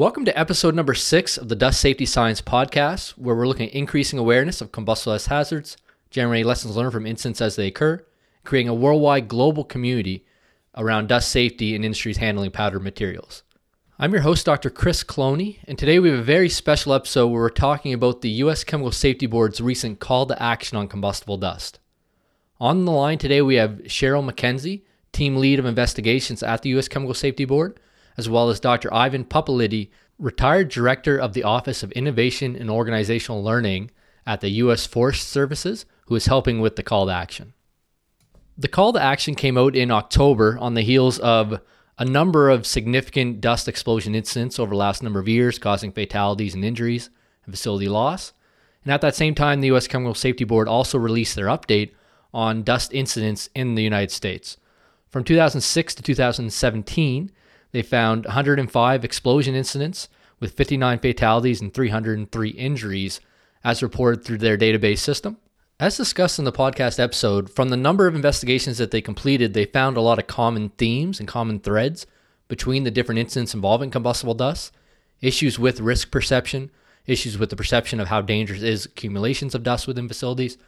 Welcome to episode number six of the Dust Safety Science Podcast, where we're looking at increasing awareness of combustible dust hazards, generating lessons learned from incidents as they occur, creating a worldwide global community around dust safety and industries handling powdered materials. I'm your host, Dr. Chris Cloney, and today we have a very special episode where we're talking about the U.S. Chemical Safety Board's recent call to action on combustible dust. On the line today, we have Cheryl McKenzie, Team Lead of Investigations at the U.S. Chemical Safety Board, as well as Dr. Ivan Pupulidy, retired Director of the Office of Innovation and Organizational Learning at the U.S. Forest Services, who is helping with the call to action. The call to action came out in October on the heels of a number of significant dust explosion incidents over the last number of years, causing fatalities and injuries and facility loss. And at that same time, the U.S. Chemical Safety Board also released their update on dust incidents in the United States. From 2006 to 2017, they found 105 explosion incidents with 59 fatalities and 303 injuries, as reported through their database system. As discussed in the podcast episode, from the number of investigations that they completed, they found a lot of common themes and common threads between the different incidents involving combustible dust, issues with risk perception, issues with the perception of how dangerous is accumulations of dust within facilities.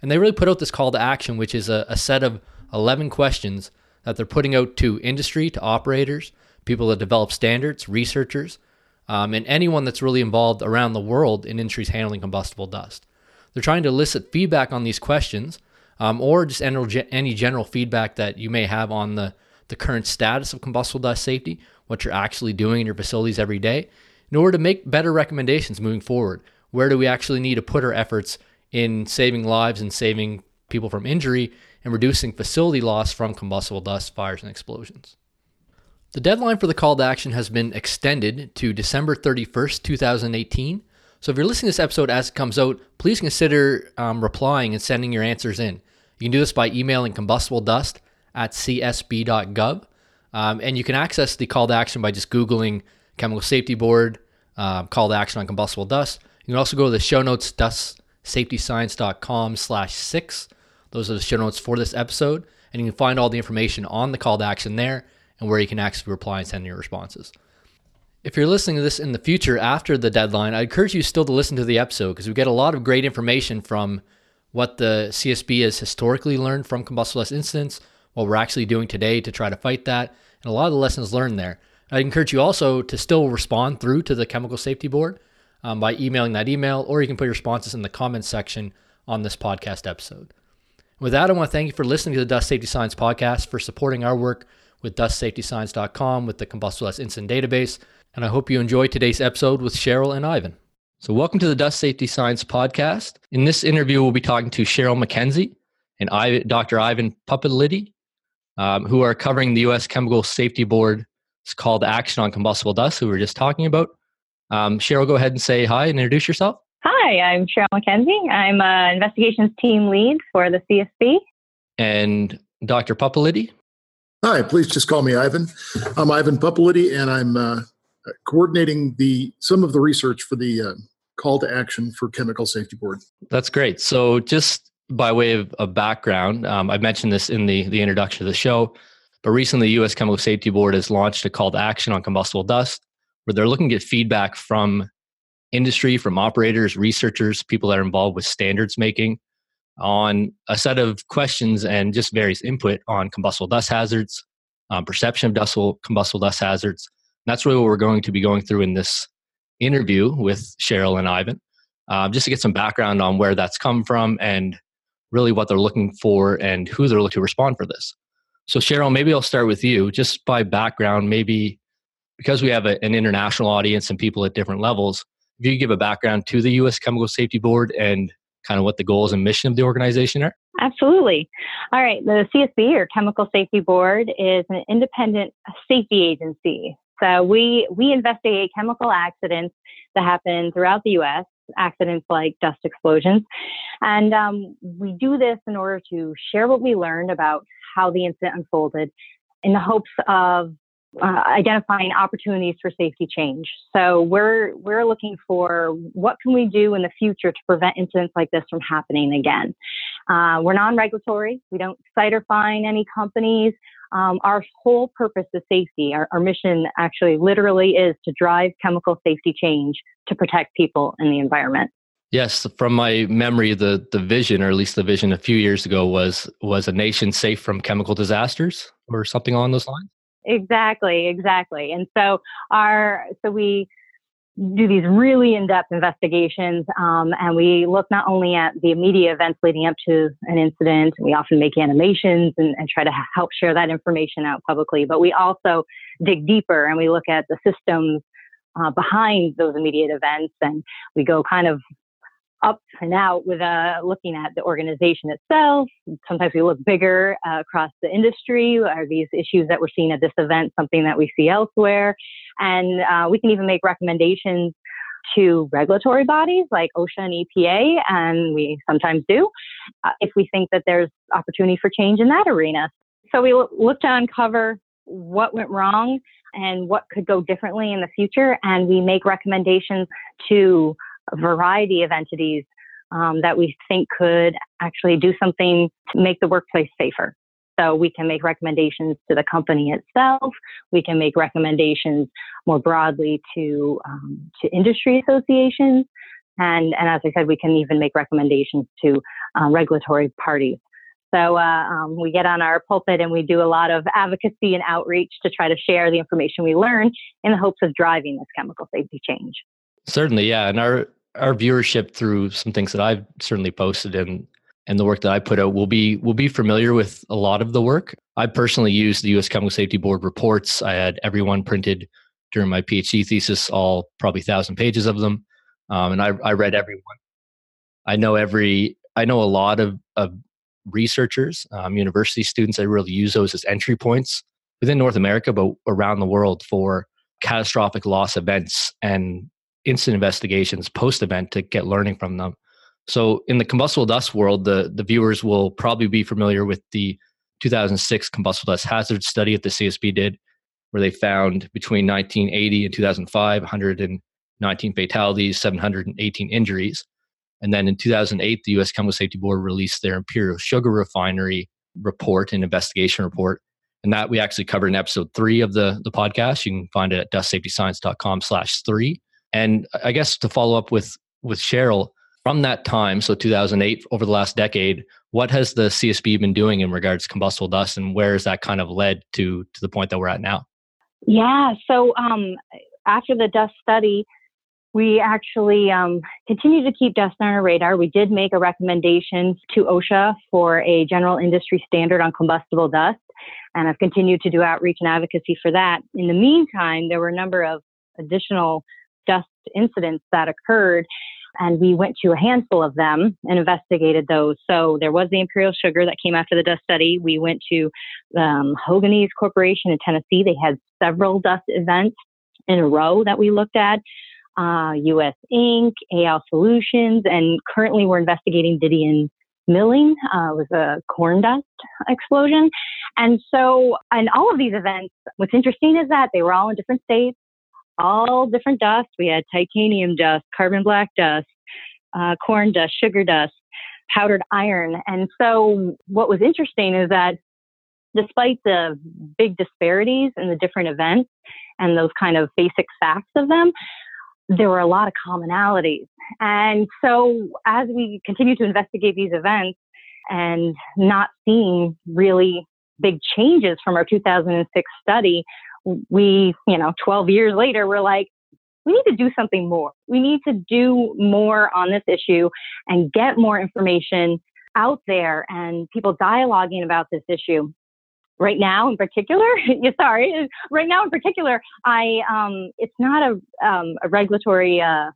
And they really put out this call to action, which is a, a set of 11 questions that they're putting out to industry, to operators, people that develop standards, researchers, um, and anyone that's really involved around the world in industries handling combustible dust. They're trying to elicit feedback on these questions um, or just any general feedback that you may have on the, the current status of combustible dust safety, what you're actually doing in your facilities every day, in order to make better recommendations moving forward. Where do we actually need to put our efforts in saving lives and saving people from injury and reducing facility loss from combustible dust, fires, and explosions? The deadline for the call to action has been extended to December 31st, 2018. So if you're listening to this episode as it comes out, please consider um, replying and sending your answers in. You can do this by emailing combustible dust at csb.gov. Um, and you can access the call to action by just Googling Chemical Safety Board, uh, call to action on combustible dust. You can also go to the show notes, dustsafetyscience.com slash six. Those are the show notes for this episode. And you can find all the information on the call to action there and where you can actually reply and send your responses. If you're listening to this in the future after the deadline, I encourage you still to listen to the episode because we get a lot of great information from what the CSB has historically learned from combustible incidents, what we're actually doing today to try to fight that, and a lot of the lessons learned there. I encourage you also to still respond through to the Chemical Safety Board um, by emailing that email, or you can put your responses in the comments section on this podcast episode. With that, I want to thank you for listening to the Dust Safety Science podcast, for supporting our work with dustsafetyscience.com with the combustible dust incident database, and I hope you enjoyed today's episode with Cheryl and Ivan. So, welcome to the Dust Safety Science Podcast. In this interview, we'll be talking to Cheryl McKenzie and Dr. Ivan Pupulidy, um, who are covering the U.S. Chemical Safety Board's call to action on combustible dust, who we were just talking about. Um, Cheryl, go ahead and say hi and introduce yourself. Hi, I'm Cheryl McKenzie. I'm an investigations team lead for the CSB. And Dr. Pupulidy. Hi, please just call me Ivan. I'm Ivan Pupulidy, and I'm uh, coordinating the some of the research for the uh, call to action for Chemical Safety Board. That's great. So, just by way of, a background, um, I mentioned this in the the introduction of the show, but recently, the U.S. Chemical Safety Board has launched a call to action on combustible dust, where they're looking to get feedback from industry, from operators, researchers, people that are involved with standards making on a set of questions and just various input on combustible dust hazards, um, perception of dust, combustible dust hazards, that's really what we're going to be going through in this interview with Cheryl and Ivan, um, just to get some background on where that's come from and really what they're looking for and who they're looking to respond for this. So, Cheryl, maybe I'll start with you, just by background, maybe because we have a, an international audience and people at different levels. If you give a background to the U.S. Chemical Safety Board and kind of what the goals and mission of the organization are? Absolutely. All right. The CSB or Chemical Safety Board is an independent safety agency. So we we investigate chemical accidents that happen throughout the U.S. Accidents like dust explosions, and um, we do this in order to share what we learned about how the incident unfolded, in the hopes of uh, identifying opportunities for safety change. So we're we're looking for what can we do in the future to prevent incidents like this from happening again. Uh, we're non-regulatory. We don't cite or fine any companies. um, our whole purpose is safety. Our, our mission actually literally is to drive chemical safety change to protect people and the environment. Yes, from my memory, the the vision, or at least the vision a few years ago, was was a nation safe from chemical disasters, or something along those lines. Exactly, exactly. And so our so we do these really in-depth investigations um, and we look not only at the immediate events leading up to an incident we often make animations and, and, try to help share that information out publicly but we also dig deeper and we look at the systems uh, behind those immediate events and we go kind of up and out with uh, looking at the organization itself. Sometimes we look bigger uh, across the industry. Are these issues that we're seeing at this event something that we see elsewhere? And uh, we can even make recommendations to regulatory bodies like OSHA and EPA, and we sometimes do, uh, if we think that there's opportunity for change in that arena. So we look to uncover what went wrong and what could go differently in the future, and we make recommendations to variety of entities um, that we think could actually do something to make the workplace safer. So we can make recommendations to the company itself. We can make recommendations more broadly to um, to industry associations, and and as I said, we can even make recommendations to uh, regulatory parties. So uh, um, we get on our pulpit and we do a lot of advocacy and outreach to try to share the information we learn in the hopes of driving this chemical safety change. Certainly, yeah, and our our viewership through some things that I've certainly posted and and the work that I put out will be will be familiar with a lot of the work. I personally used the U.S. Chemical Safety Board reports. I had everyone printed during my PhD thesis, all probably thousand pages of them, um, and I, I read everyone. I know every. I know a lot of, of researchers, um, university students. I really use those as entry points within North America, but around the world for catastrophic loss events and instant investigations post event to get learning from them. So in the combustible dust world, the, the viewers will probably be familiar with the 2006 combustible dust hazard study that the CSB did, where they found between 1980 and 2005, 119 fatalities, 718 injuries. And then in 2008, the U.S. Chemical Safety Board released their Imperial Sugar Refinery report and investigation report. And that we actually covered in episode three of the, the podcast. You can find it at dustsafetyscience.com slash three. And I guess to follow up with with Cheryl, from that time, so 2008, over the last decade, what has the CSB been doing in regards to combustible dust, and where has that kind of led to to the point that we're at now? Yeah, so um, after the dust study, we actually um, continue to keep dust on our radar. We did make a recommendation to OSHA for a general industry standard on combustible dust, and I've continued to do outreach and advocacy for that. In the meantime, there were a number of additional dust incidents that occurred. And we went to a handful of them and investigated those. So there was the Imperial Sugar that came after the dust study. We went to um, Hoeganaes Corporation in Tennessee. They had several dust events in a row that we looked at. Uh, US Ink., AL Solutions, and currently we're investigating Didion Milling. Uh, was a corn dust explosion. And so, in all of these events, what's interesting is that they were all in different states all different dust. We had titanium dust, carbon black dust, uh, corn dust, sugar dust, powdered iron. And so, what was interesting is that despite the big disparities in the different events and those kind of basic facts of them, there were a lot of commonalities. And so, as we continue to investigate these events and not seeing really big changes from our 2006 study, we, you know, 12 years later, we're like, we need to do something more. We need to do more on this issue and get more information out there and people dialoguing about this issue. Right now, in particular, sorry, right now in particular, I um, it's not a, um, a regulatory uh,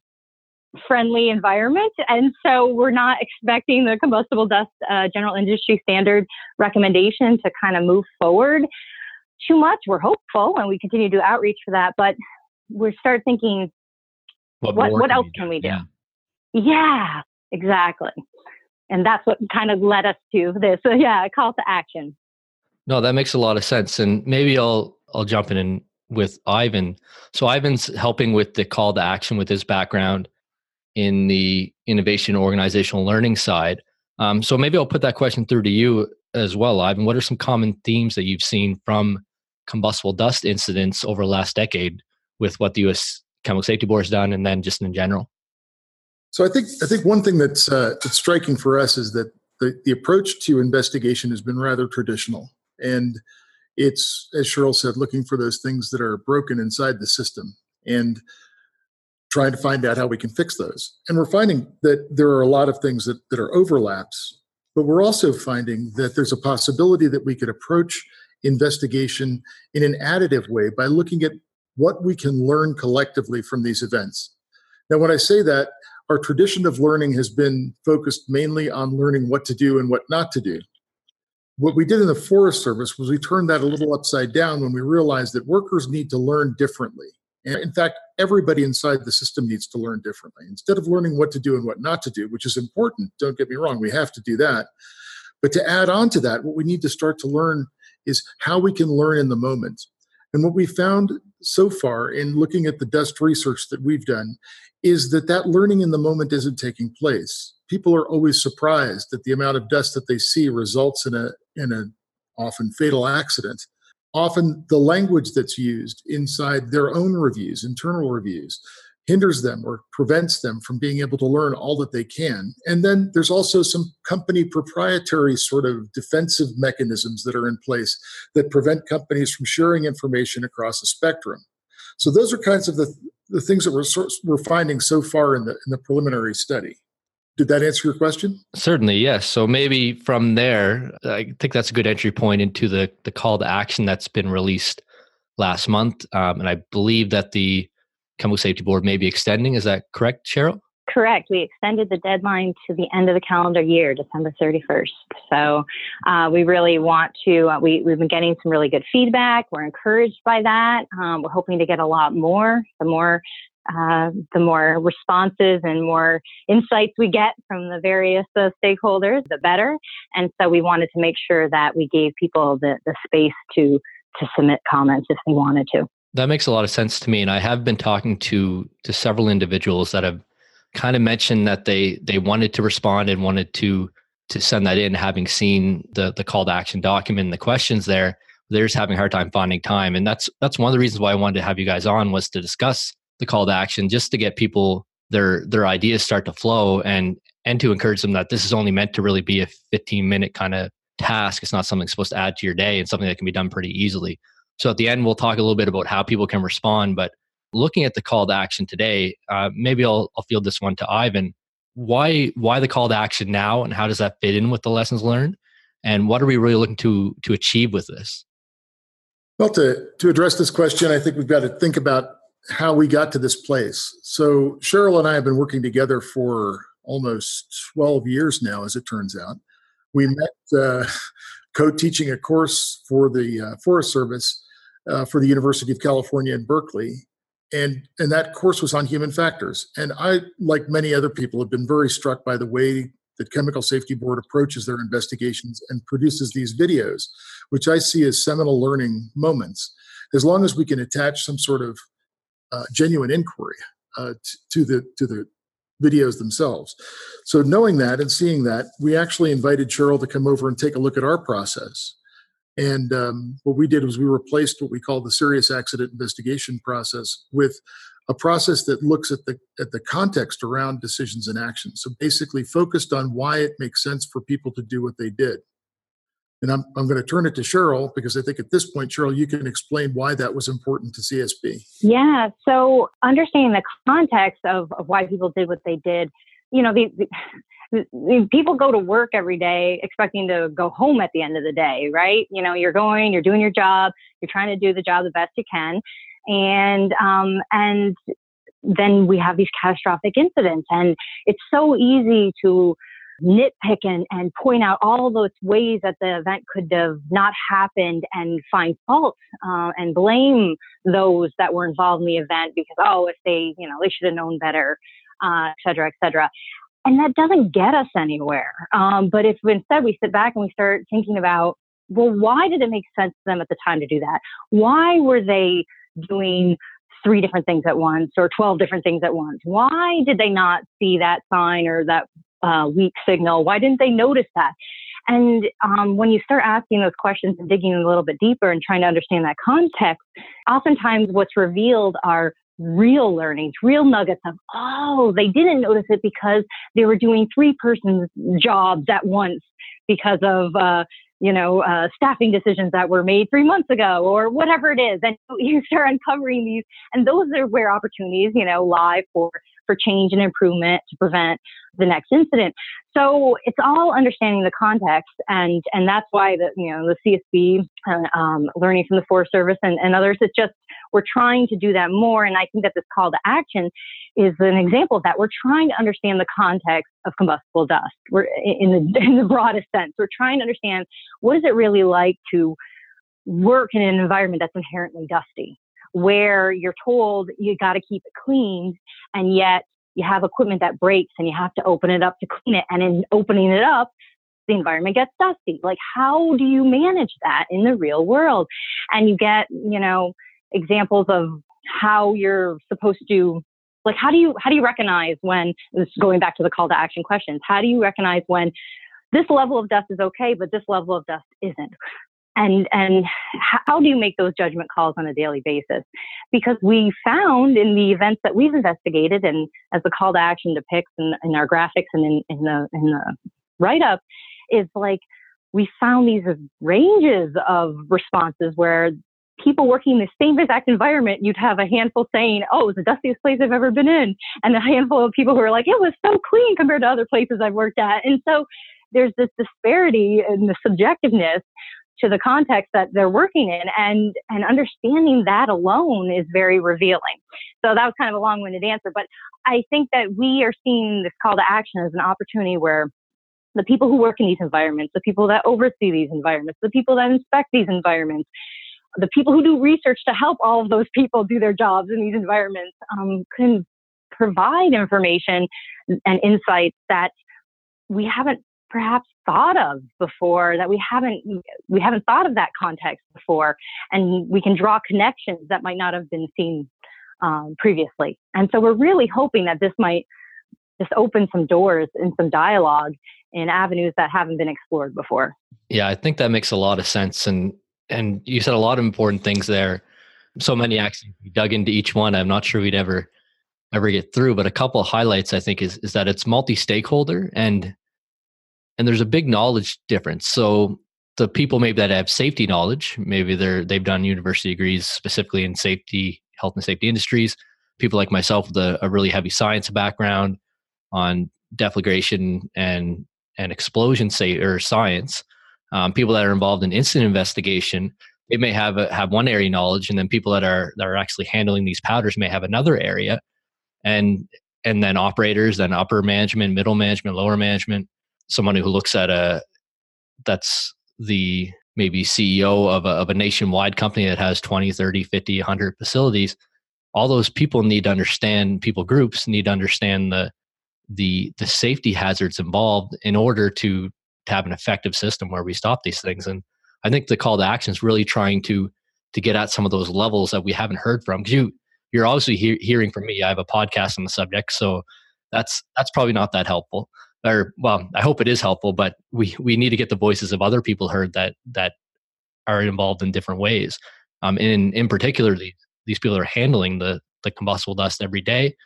friendly environment, and so we're not expecting the combustible dust uh, general industry standard recommendation to kind of move forward too much. We're hopeful and we continue to do outreach for that, but we start thinking, what, what, what else can we do? Yeah. yeah, exactly. And that's what kind of led us to this. So yeah, a call to action. No, that makes a lot of sense. And maybe I'll I'll jump in with Ivan. So Ivan's helping with the call to action with his background in the innovation organizational learning side. Um, so maybe I'll put that question through to you, as well, Ivan, what are some common themes that you've seen from combustible dust incidents over the last decade with what the U.S. Chemical Safety Board has done, and then just in general? So I think I think one thing that's uh, that's striking for us is that the, the approach to investigation has been rather traditional, and it's as Cheryl said, looking for those things that are broken inside the system and trying to find out how we can fix those. And we're finding that there are a lot of things that, that are overlaps, but we're also finding that there's a possibility that we could approach investigation in an additive way by looking at what we can learn collectively from these events. Now, when I say that, our tradition of learning has been focused mainly on learning what to do and what not to do. What we did in the Forest Service was we turned that a little upside down when we realized that workers need to learn differently. And in fact, everybody inside the system needs to learn differently. Instead of learning what to do and what not to do, which is important, don't get me wrong, we have to do that. But to add on to that, what we need to start to learn is how we can learn in the moment. And what we found so far in looking at the dust research that we've done is that that learning in the moment isn't taking place. People are always surprised that the amount of dust that they see results in a in an often fatal accident often the language that's used inside their own reviews, internal reviews, hinders them or prevents them from being able to learn all that they can. And then there's also some company proprietary sort of defensive mechanisms that are in place that prevent companies from sharing information across a spectrum. So those are kinds of the, the things that we're, we're finding so far in the, in the preliminary study. Did that answer your question? Certainly, yes. So maybe from there, I think that's a good entry point into the the call to action that's been released last month, um, and I believe that the Chemical Safety Board may be extending. Is that correct, Cheryl? Correct. We extended the deadline to the end of the calendar year, December 31st. So uh, we really want to, uh, we, we've been getting some really good feedback. We're encouraged by that. Um, we're hoping to get a lot more. The more uh, the more responses and more insights we get from the various uh, stakeholders, the better. And so we wanted to make sure that we gave people the, the space to to submit comments if they wanted to. That makes a lot of sense to me, and I have been talking to to several individuals that have kind of mentioned that they they wanted to respond and wanted to to send that in, having seen the the call to action document and the questions there. They're just having a hard time finding time, and that's that's one of the reasons why I wanted to have you guys on was to discuss the call to action just to get people their their ideas start to flow and and to encourage them that this is only meant to really be a 15 minute kind of task. It's not something supposed to add to your day and something that can be done pretty easily so at the end we'll talk a little bit about how people can respond but looking at the call to action today uh, maybe I'll, I'll field this one to ivan why why the call to action now and how does that fit in with the lessons learned and what are we really looking to to achieve with this well to to address this question i think we've got to think about how we got to this place. So Cheryl and I have been working together for almost 12 years now, as it turns out. We met uh, co-teaching a course for the uh, Forest Service uh, for the University of California in Berkeley, and and that course was on human factors. And I, like many other people, have been very struck by the way that Chemical Safety Board approaches their investigations and produces these videos, which I see as seminal learning moments. As long as we can attach some sort of uh, genuine inquiry uh, t- to the to the videos themselves. So knowing that and seeing that, we actually invited Cheryl to come over and take a look at our process. And um, what we did was we replaced what we call the serious accident investigation process with a process that looks at the at the context around decisions and actions. So basically focused on why it makes sense for people to do what they did. And I'm, I'm going to turn it to Cheryl because I think at this point, Cheryl, you can explain why that was important to CSB. Yeah. So understanding the context of, of why people did what they did, you know, the, the, people go to work every day expecting to go home at the end of the day, right? You know, you're going, you're doing your job, you're trying to do the job the best you can. And, um, and then we have these catastrophic incidents and it's so easy to, nitpick and, and point out all those ways that the event could have not happened and find fault uh, and blame those that were involved in the event because, oh, if they, you know, they should have known better, uh, et cetera, et cetera. And that doesn't get us anywhere. Um, but if instead we sit back and we start thinking about, well, why did it make sense to them at the time to do that? Why were they doing three different things at once or 12 different things at once? Why did they not see that sign or that uh, weak signal? Why didn't they notice that? And um, when you start asking those questions and digging a little bit deeper and trying to understand that context, oftentimes what's revealed are real learnings, real nuggets of, oh, they didn't notice it because they were doing three persons jobs at once because of, uh, you know, uh, staffing decisions that were made three months ago or whatever it is. And you start uncovering these, and those are where opportunities, you know, lie for, for change and improvement to prevent the next incident. So it's all understanding the context, and and that's why the you know the CSB, uh, um, learning from the Forest Service and, and others. It's just we're trying to do that more, and I think that this call to action is an example of that. We're trying to understand the context of combustible dust. We're in the in the broadest sense. We're trying to understand what is it really like to work in an environment that's inherently dusty where you're told you got to keep it clean and yet you have equipment that breaks and you have to open it up to clean it. And in opening it up, the environment gets dusty. Like, how do you manage that in the real world? And you get, you know, examples of how you're supposed to like how do you how do you recognize when this is going back to the call to action questions how do you recognize when this level of dust is okay but this level of dust isn't and and how do you make those judgment calls on a daily basis because we found in the events that we've investigated and as the call to action depicts in, in our graphics and in, in the in the write-up is like we found these ranges of responses where people working in the same exact environment, you'd have a handful saying, Oh, it's the dustiest place I've ever been in. And a handful of people who are like, It was so clean compared to other places I've worked at. And so there's this disparity in the subjectiveness to the context that they're working in and and understanding that alone is very revealing. So that was kind of a long-winded answer but i think that we are seeing this call to action as an opportunity where the people who work in these environments the people that oversee these environments the people that inspect these environments the people who do research to help all of those people do their jobs in these environments um, can provide information and insights that we haven't perhaps thought of before that we haven't we haven't thought of that context before and we can draw connections that might not have been seen um, previously. And so we're really hoping that this might just open some doors and some dialogue in avenues that haven't been explored before. Yeah i think that makes a lot of sense and and you said a lot of important things there. So many actually we dug into each one i'm not sure we'd ever ever get through but a couple of highlights i think is is that it's multi-stakeholder and and there's a big knowledge difference. So the people maybe that have safety knowledge, maybe they're they've done university degrees specifically in safety, health and safety industries. People like myself with a, a really heavy science background on deflagration and and explosion say or science. Um, people that are involved in incident investigation, they may have a, have one area knowledge, and then people that are that are actually handling these powders may have another area, and and then operators, then upper management, middle management, lower management someone who looks at a that's the maybe CEO of a, of a nationwide company that has 20, 30, 50, 100 facilities, all those people need to understand, people groups need to understand the, the, the safety hazards involved in order to, to have an effective system where we stop these things. And I think the call to action is really trying to, to get at some of those levels that we haven't heard from. Cause you, you're obviously he- hearing from me. I have a podcast on the subject. So that's, that's probably not that helpful or well, I hope it is helpful, but we we need to get the voices of other people heard that that are involved in different ways. Um, in in particular, these these people are handling the the combustible dust every day.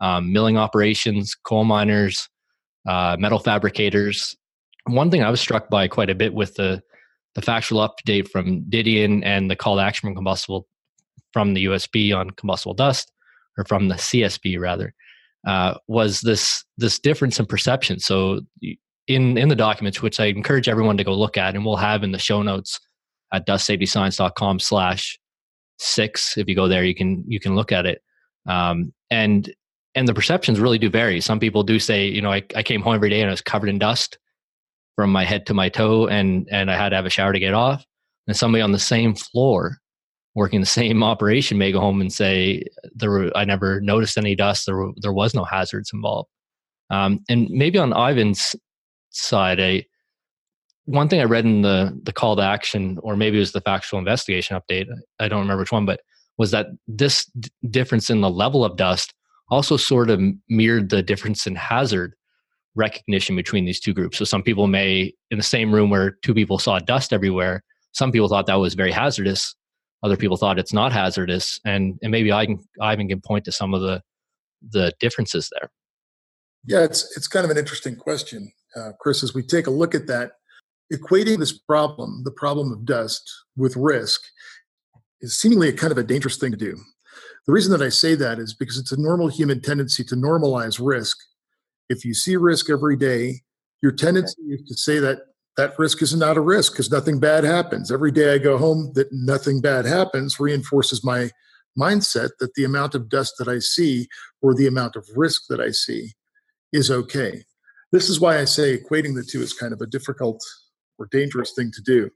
Um, milling operations, coal miners, uh, metal fabricators. One thing I was struck by quite a bit with the the factual update from Didion and the call to action from combustible from the USB on combustible dust, or from the CSB rather, uh, was this this difference in perception. So in in the documents, which I encourage everyone to go look at, and we'll have in the show notes at dustsafetyscience.com slash six. If you go there, you can you can look at it. Um, and and the perceptions really do vary. Some people do say, you know, I, I came home every day and I was covered in dust from my head to my toe, and and I had to have a shower to get off. And somebody on the same floor working the same operation may go home and say there were, I never noticed any dust. There were, there was no hazards involved. Um, and maybe on Ivan's side, a one thing I read in the the call to action, or maybe it was the factual investigation update. I don't remember which one, but was that this d- difference in the level of dust also sort of mirrored the difference in hazard recognition between these two groups. So some people may, in the same room where two people saw dust everywhere, some people thought that was very hazardous. Other people thought it's not hazardous, and and maybe I can Ivan can point to some of the the differences there. Yeah, it's it's kind of an interesting question, uh, Chris. As we take a look at that, equating this problem, the problem of dust, with risk, is seemingly a kind of a dangerous thing to do. The reason that I say that is because it's a normal human tendency to normalize risk. If you see risk every day, your tendency is to say that that risk is not a risk because nothing bad happens. Every day I go home that nothing bad happens reinforces my mindset that the amount of dust that I see or the amount of risk that I see is okay. This is why I say equating the two is kind of a difficult or dangerous thing to do.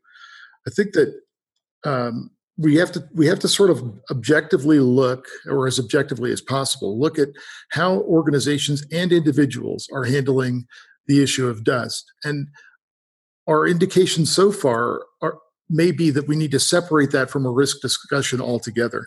I think that um, we have to we have to sort of objectively look or as objectively as possible look at how organizations and individuals are handling the issue of dust and our indications so far are may be that we need to separate that from a risk discussion altogether.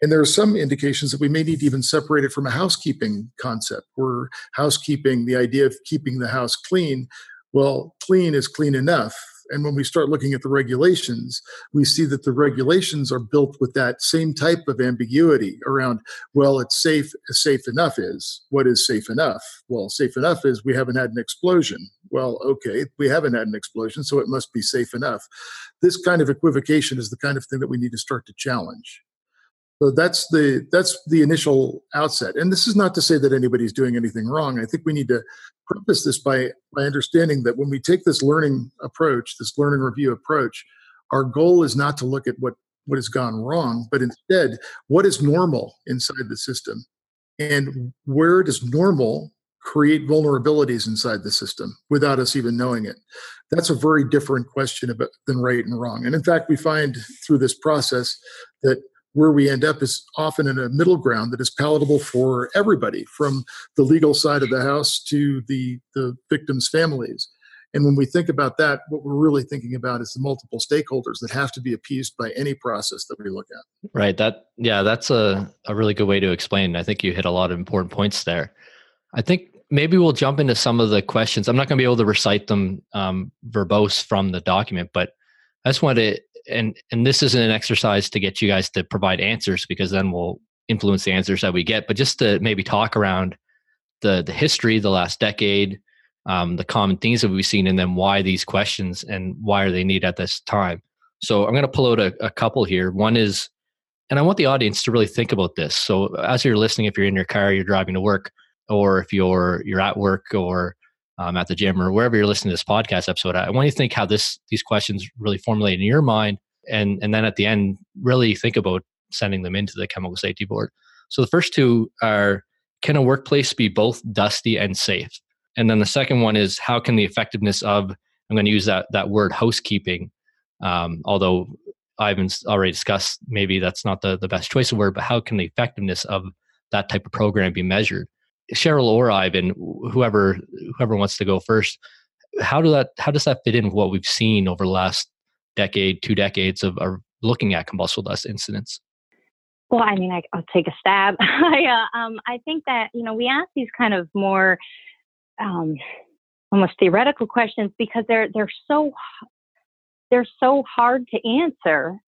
And there are some indications that we may need to even separate it from a housekeeping concept. Where housekeeping the idea of keeping the house clean. Well clean is clean enough and when we start looking at the regulations, we see that the regulations are built with that same type of ambiguity around, well, it's safe, safe enough is. What is safe enough? Well, safe enough is we haven't had an explosion. Well, okay, we haven't had an explosion, so it must be safe enough. This kind of equivocation is the kind of thing that we need to start to challenge. So that's the that's the initial outset. And this is not to say that anybody's doing anything wrong. I think we need to preface this by by understanding that when we take this learning approach, this learning review approach, our goal is not to look at what what has gone wrong, but instead what is normal inside the system, and where does normal create vulnerabilities inside the system without us even knowing it. That's a very different question about, than right and wrong. And in fact, we find through this process that where we end up is often in a middle ground that is palatable for everybody, from the legal side of the house to the, the victims' families. And when we think about that, what we're really thinking about is the multiple stakeholders that have to be appeased by any process that we look at. Right. That yeah, that's a, a really good way to explain. I think you hit a lot of important points there. I think maybe we'll jump into some of the questions. I'm not going to be able to recite them um, verbose from the document, but I just want to and and this isn't an exercise to get you guys to provide answers because then we'll influence the answers that we get but just to maybe talk around the the history the last decade um, the common themes that we've seen and then why these questions and why are they needed at this time. So i'm going to pull out a, a couple here. One is and i want the audience to really think about this. So as you're listening if you're in your car you're driving to work or if you're you're at work or um, at the gym or wherever you're listening to this podcast episode, I want you to think how this these questions really formulate in your mind, and and then at the end, really think about sending them into the chemical safety board. So the first two are: Can a workplace be both dusty and safe? And then the second one is: How can the effectiveness of I'm going to use that that word housekeeping, um, although Ivan's already discussed maybe that's not the, the best choice of word, but how can the effectiveness of that type of program be measured? Cheryl or Ivan, whoever whoever wants to go first, how do that how does that fit in with what we've seen over the last decade, two decades of, of looking at combustible dust incidents? Well, I mean, I, will take a stab. I, uh, um, I think that you know we ask these kind of more um, almost theoretical questions because they're they're so they're so hard to answer,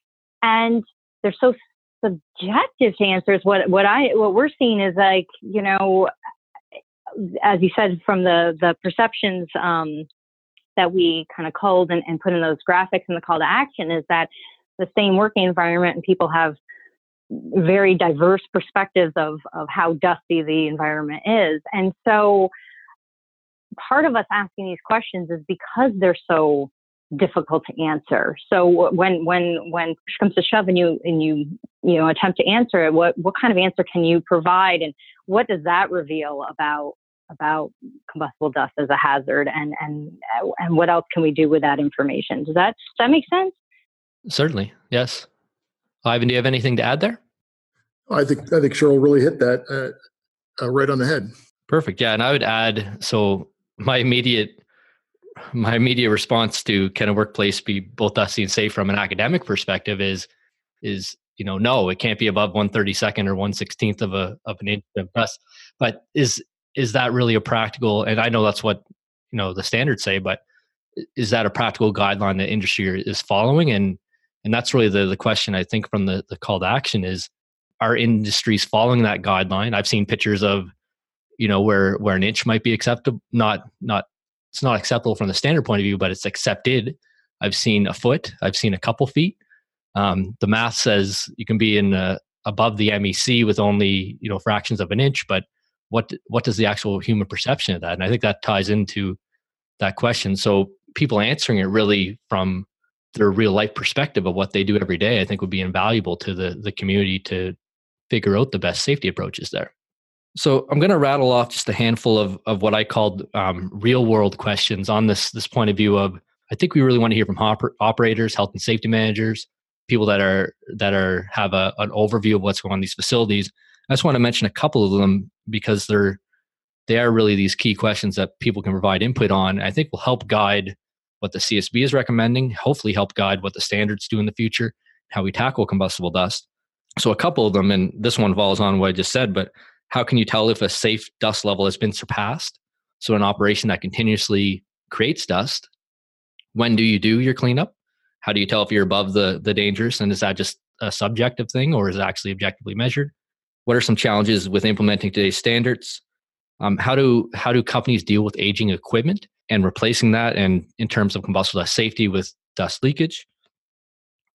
and they're so subjective to answers. What what I what we're seeing is like you know, as you said from the the perceptions um, that we kind of culled and, and put in those graphics and the call to action is that the same working environment and people have very diverse perspectives of of how dusty the environment is, and so part of us asking these questions is because they're so difficult to answer. So when when when push comes to shove and you and you you know attempt to answer it, what what kind of answer can you provide, and what does that reveal about about combustible dust as a hazard, and and and what else can we do with that information? Does that does that make sense? Certainly, yes. Ivan, do you have anything to add there? I think I think Cheryl really hit that uh, uh, right on the head. Perfect. Yeah, and I would add so my immediate my immediate response to can a workplace be both dusty and safe from an academic perspective is is you know no it can't be above 132nd or 116th of a of an inch of dust but is is that really a practical? And I know that's what you know the standards say, but is that a practical guideline that industry is following? And and that's really the the question I think from the the call to action is are industries following that guideline? I've seen pictures of you know where where an inch might be acceptable, not not it's not acceptable from the standard point of view, but it's accepted. I've seen a foot. I've seen a couple feet. Um, the math says you can be in above the MEC with only you know fractions of an inch, but what what does the actual human perception of that? And I think that ties into that question. So people answering it really from their real life perspective of what they do every day, I think would be invaluable to the the community to figure out the best safety approaches there. So I'm going to rattle off just a handful of of what I called um, real world questions on this this point of view of I think we really want to hear from oper- operators, health and safety managers, people that are that are have a, an overview of what's going on in these facilities. I just want to mention a couple of them because they're they are really these key questions that people can provide input on. I think will help guide what the CSB is recommending, hopefully help guide what the standards do in the future, how we tackle combustible dust. So a couple of them, and this one falls on what I just said, but how can you tell if a safe dust level has been surpassed? So an operation that continuously creates dust, when do you do your cleanup? How do you tell if you're above the the dangerous? And is that just a subjective thing or is it actually objectively measured? What are some challenges with implementing today's standards? Um, how do how do companies deal with aging equipment and replacing that? And in terms of combustible dust safety with dust leakage,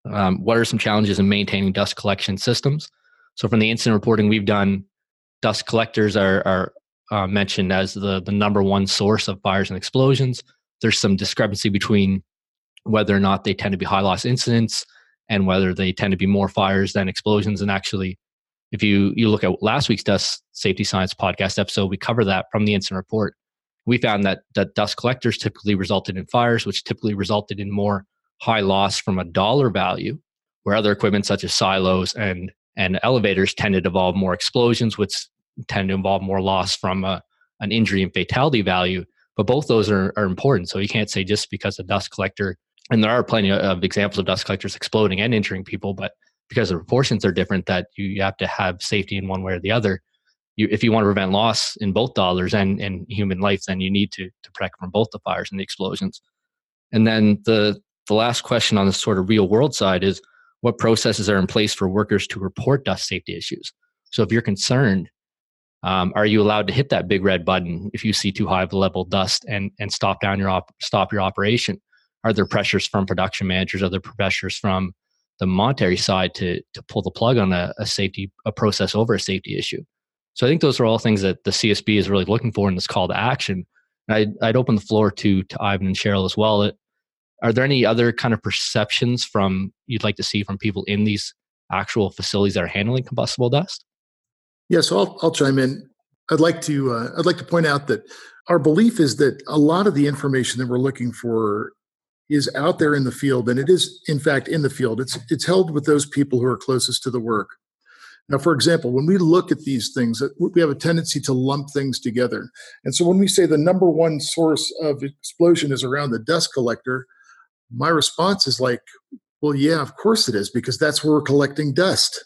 um, what are some challenges in maintaining dust collection systems? So, from the incident reporting we've done, dust collectors are, are uh, mentioned as the, the number one source of fires and explosions. There's some discrepancy between whether or not they tend to be high loss incidents and whether they tend to be more fires than explosions. And actually, if you, you look at last week's dust safety science podcast episode, we cover that from the incident report. We found that, that dust collectors typically resulted in fires, which typically resulted in more high loss from a dollar value, where other equipment such as silos and and elevators tend to involve more explosions, which tend to involve more loss from a, an injury and fatality value. But both those are, are important. So you can't say just because a dust collector, and there are plenty of examples of dust collectors exploding and injuring people, but because the proportions are different, that you, you have to have safety in one way or the other. You, if you want to prevent loss in both dollars and, and human life, then you need to, to protect from both the fires and the explosions. And then the the last question on the sort of real world side is what processes are in place for workers to report dust safety issues? So if you're concerned um, are you allowed to hit that big red button if you see too high of a level dust and and stop down your op- stop your operation? Are there pressures from production managers? Are there pressures from the monetary side to to pull the plug on a, a safety a process over a safety issue? So I think those are all things that the CSB is really looking for in this call to action. I'd, I'd open the floor to to Ivan and Cheryl as well. Are there any other kind of perceptions from you'd like to see from people in these actual facilities that are handling combustible dust? Yeah, so I'll, I'll chime in. I'd like to uh, I'd like to point out that our belief is that a lot of the information that we're looking for is out there in the field, and it is in fact in the field. It's it's held with those people who are closest to the work. Now, for example, when we look at these things, uh, we have a tendency to lump things together. And so when we say the number one source of explosion is around the dust collector, my response is like, well, yeah, of course it is, because that's where we're collecting dust.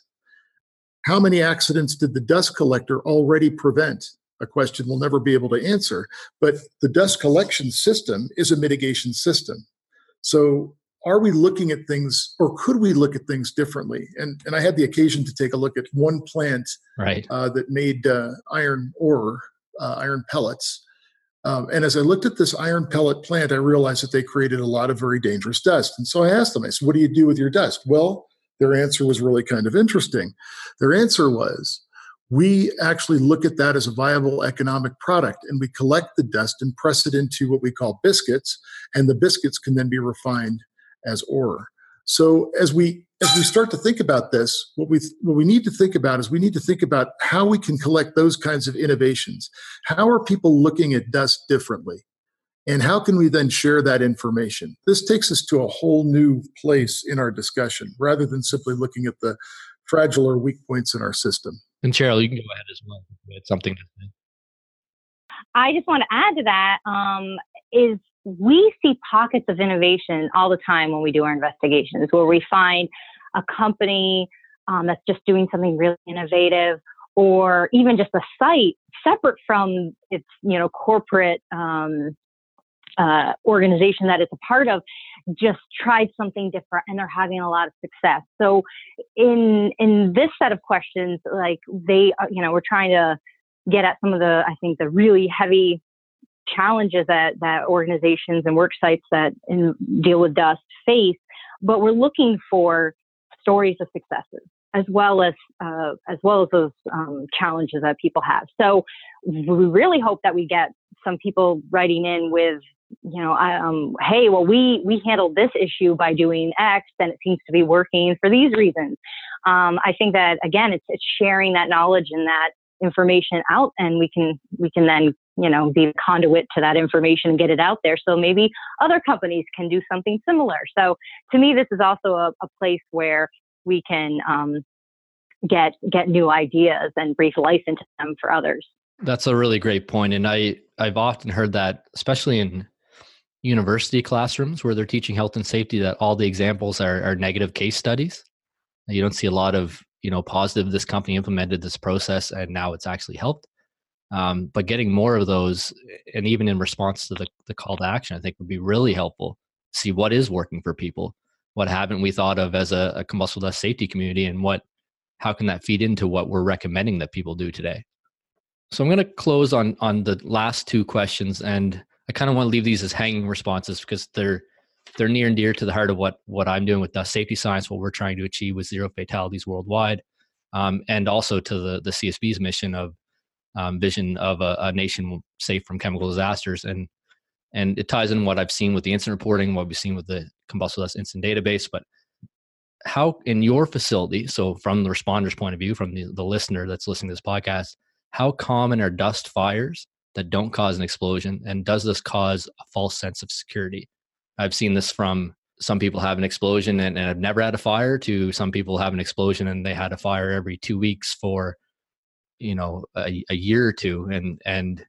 How many accidents did the dust collector already prevent? A question we'll never be able to answer. But the dust collection system is a mitigation system. So are we looking at things or could we look at things differently and and i had the occasion to take a look at one plant right. uh, that made uh, iron ore uh, iron pellets um, and as i looked at this iron pellet plant i realized that they created a lot of very dangerous dust. And so i asked them i said what do you do with your dust? Well their answer was really kind of interesting. Their answer was, we actually look at that as a viable economic product and we collect the dust and press it into what we call biscuits and the biscuits can then be refined as ore so as we as we start to think about this what we what we need to think about is we need to think about how we can collect those kinds of innovations how are people looking at dust differently and how can we then share that information? This takes us to a whole new place in our discussion rather than simply looking at the fragile or weak points in our system. And Cheryl, you can go ahead as well. It's something to say. I just want to add to that um, is we see pockets of innovation all the time when we do our investigations where we find a company um, that's just doing something really innovative or even just a site separate from its you know corporate um, uh, organization that it's a part of just tried something different and they're having a lot of success. So in in this set of questions like they uh, you know we're trying to get at some of the i think the really heavy challenges that that organizations and work sites that in, deal with dust face but we're looking for stories of successes as well as uh, as well as those um, challenges that people have. So we really hope that we get some people writing in with you know um, hey well we we handled this issue by doing x and it seems to be working for these reasons um, i think that again it's, it's sharing that knowledge and that information out and we can we can then you know be the conduit to that information and get it out there so maybe other companies can do something similar so to me this is also a, a place where we can um, get get new ideas and life into them for others. That's a really great point, and I I've often heard that, especially in university classrooms where they're teaching health and safety, that all the examples are, are negative case studies. You don't see a lot of you know positive. This company implemented this process, and now it's actually helped. Um, but getting more of those, and even in response to the, the call to action, I think would be really helpful. See what is working for people what haven't we thought of as a, a combustible dust safety community and what how can that feed into what we're recommending that people do today so i'm going to close on on the last two questions and i kind of want to leave these as hanging responses because they're they're near and dear to the heart of what what i'm doing with dust safety science what we're trying to achieve with zero fatalities worldwide um, and also to the the csb's mission of um, vision of a, a nation safe from chemical disasters and and it ties in what I've seen with the incident reporting, what we've seen with the combustible dust incident database. But how in your facility, so from the responder's point of view, from the, the listener that's listening to this podcast, how common are dust fires that don't cause an explosion? And does this cause a false sense of security? I've seen this from some people have an explosion and, and have never had a fire to some people have an explosion and they had a fire every two weeks for you know a, a year or two and and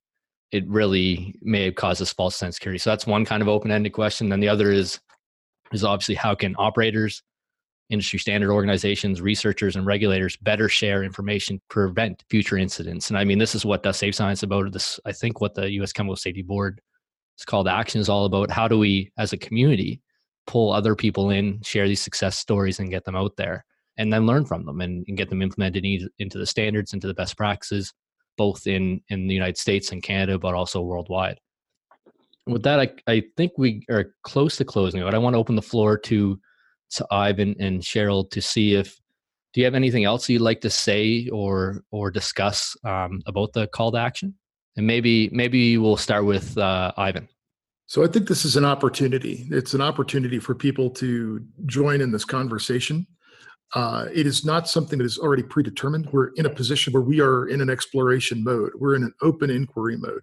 it really may have caused this false sense of security. So that's one kind of open-ended question. Then the other is is obviously how can operators, industry standard organizations, researchers, and regulators better share information prevent future incidents? And I mean, this is what Dust Safe Science about. This I think what the U.S. Chemical Safety Board is called action is all about. How do we, as a community, pull other people in, share these success stories, and get them out there, and then learn from them and, and get them implemented into the standards, into the best practices, both in in the United States and Canada, but also worldwide. With that, I, I think we are close to closing but I want to open the floor to to Ivan and Cheryl to see if do you have anything else you'd like to say or or discuss um, about the call to action? And maybe maybe we'll start with uh, Ivan. So I think this is an opportunity. It's an opportunity for people to join in this conversation uh, it is not something that is already predetermined. We're in a position where we are in an exploration mode. We're in an open inquiry mode.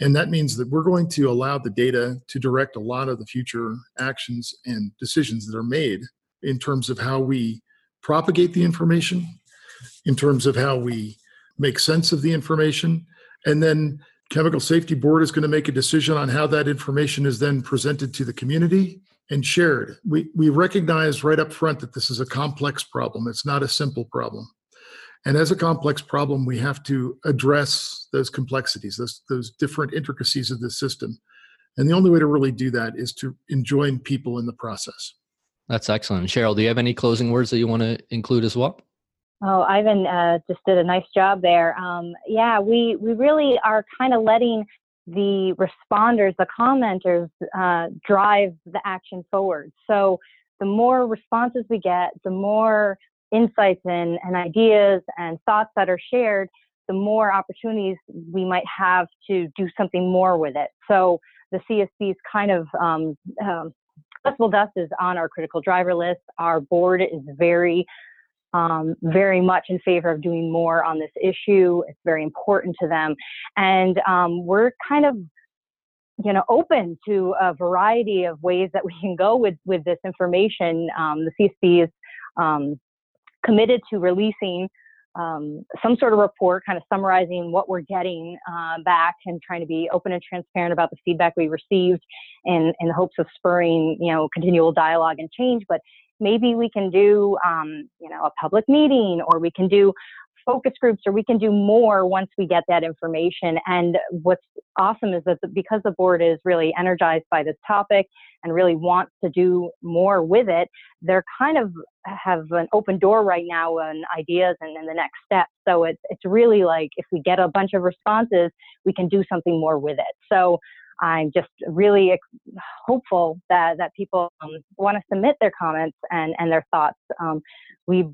And that means that we're going to allow the data to direct a lot of the future actions and decisions that are made in terms of how we propagate the information, in terms of how we make sense of the information. And then Chemical Safety Board is going to make a decision on how that information is then presented to the community and shared. We, we recognize right up front that this is a complex problem. It's not a simple problem. And as a complex problem, we have to address those complexities, those, those different intricacies of the system. And the only way to really do that is to enjoin people in the process. That's excellent. Cheryl, do you have any closing words that you want to include as well? Oh, Ivan uh, just did a nice job there. Um, yeah, we, we really are kind of letting the responders, the commenters, uh, drive the action forward. So the more responses we get, the more insights and, and ideas and thoughts that are shared, the more opportunities we might have to do something more with it. So the CSB's kind of um, um, Dust is on our critical driver list. Our board is very um, very much in favor of doing more on this issue. It's very important to them. And um, we're kind of you know open to a variety of ways that we can go with with this information um, the csb is um, committed to releasing um, some sort of report kind of summarizing what we're getting uh, back and trying to be open and transparent about the feedback we received in, in the hopes of spurring you know continual dialogue and change but maybe we can do, um, you know, a public meeting or we can do focus groups or we can do more once we get that information. And what's awesome is that because the board is really energized by this topic and really wants to do more with it, they're kind of have an open door right now on ideas and, and the next step. So it's it's really like if we get a bunch of responses, we can do something more with it. So I'm just really hopeful that that people um, want to submit their comments and and their thoughts. Um, we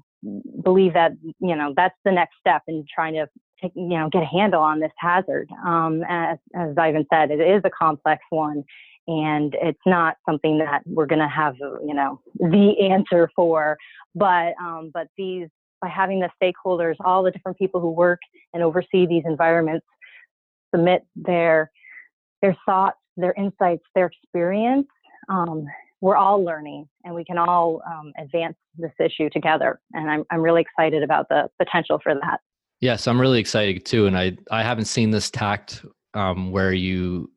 believe that you know that's the next step in trying to take, you know get a handle on this hazard. Um, as, as Ivan said, it is a complex one, and it's not something that we're going to have you know the answer for. But um, but these by having the stakeholders, all the different people who work and oversee these environments, submit their their thoughts, their insights, their experience. Um, we're all learning and we can all um, advance this issue together. And I'm, I'm really excited about the potential for that. Yes, I'm really excited too. And I, I haven't seen this tact um, where you,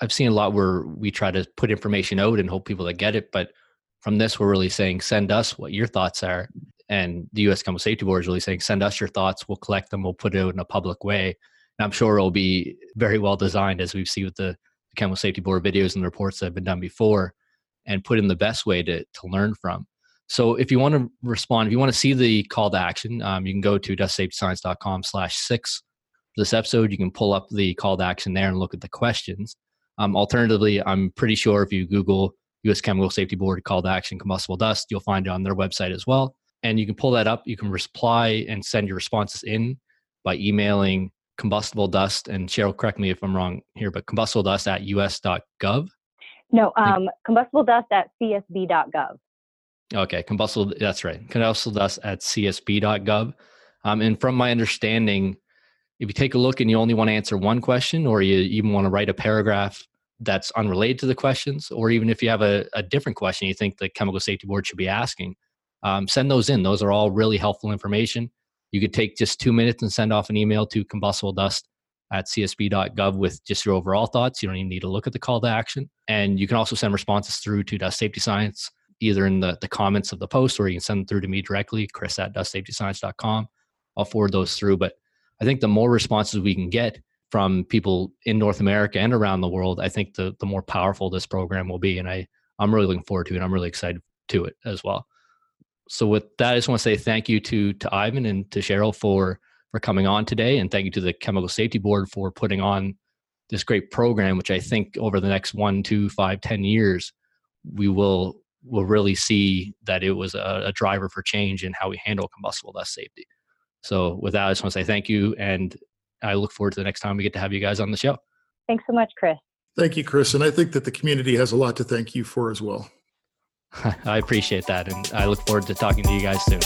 I've seen a lot where we try to put information out and hope people that get it. But from this, we're really saying, send us what your thoughts are. And the U.S. Chemical Safety Board is really saying, send us your thoughts. We'll collect them. We'll put it out in a public way. I'm sure it'll be very well designed as we've seen with the, the Chemical Safety Board videos and the reports that have been done before and put in the best way to, to learn from. So if you want to respond, if you want to see the call to action, um, you can go to dustsafetyscience.com slash six for this episode. You can pull up the call to action there and look at the questions. Um, alternatively, I'm pretty sure if you Google U.S. Chemical Safety Board call to action combustible dust, you'll find it on their website as well. And you can pull that up. You can reply and send your responses in by emailing combustible dust. And Cheryl, correct me if I'm wrong here, but combustible dust at us.gov. No, um, combustible dust at csb.gov. Okay, combustible. That's right. Combustible dust at csb.gov. Um, and from my understanding, if you take a look and you only want to answer one question, or you even want to write a paragraph that's unrelated to the questions, or even if you have a, a different question you think the Chemical Safety Board should be asking, um, send those in. Those are all really helpful information. You could take just two minutes and send off an email to combustible dust at csb.gov with just your overall thoughts. You don't even need to look at the call to action. And you can also send responses through to Dust Safety Science, either in the, the comments of the post or you can send them through to me directly, chris at dustsafetyscience.com. I'll forward those through. But I think the more responses we can get from people in North America and around the world, I think the, the more powerful this program will be. And I, I'm really looking forward to it. I'm really excited to it as well. So with that, I just want to say thank you to to Ivan and to Cheryl for for coming on today. And thank you to the Chemical Safety Board for putting on this great program, which I think over the next one, two, five, ten years, we will will really see that it was a, a driver for change in how we handle combustible dust safety. So with that, I just want to say thank you, and I look forward to the next time we get to have you guys on the show. Thanks so much, Chris. Thank you, Chris. And I think that the community has a lot to thank you for as well. I appreciate that, and I look forward to talking to you guys soon.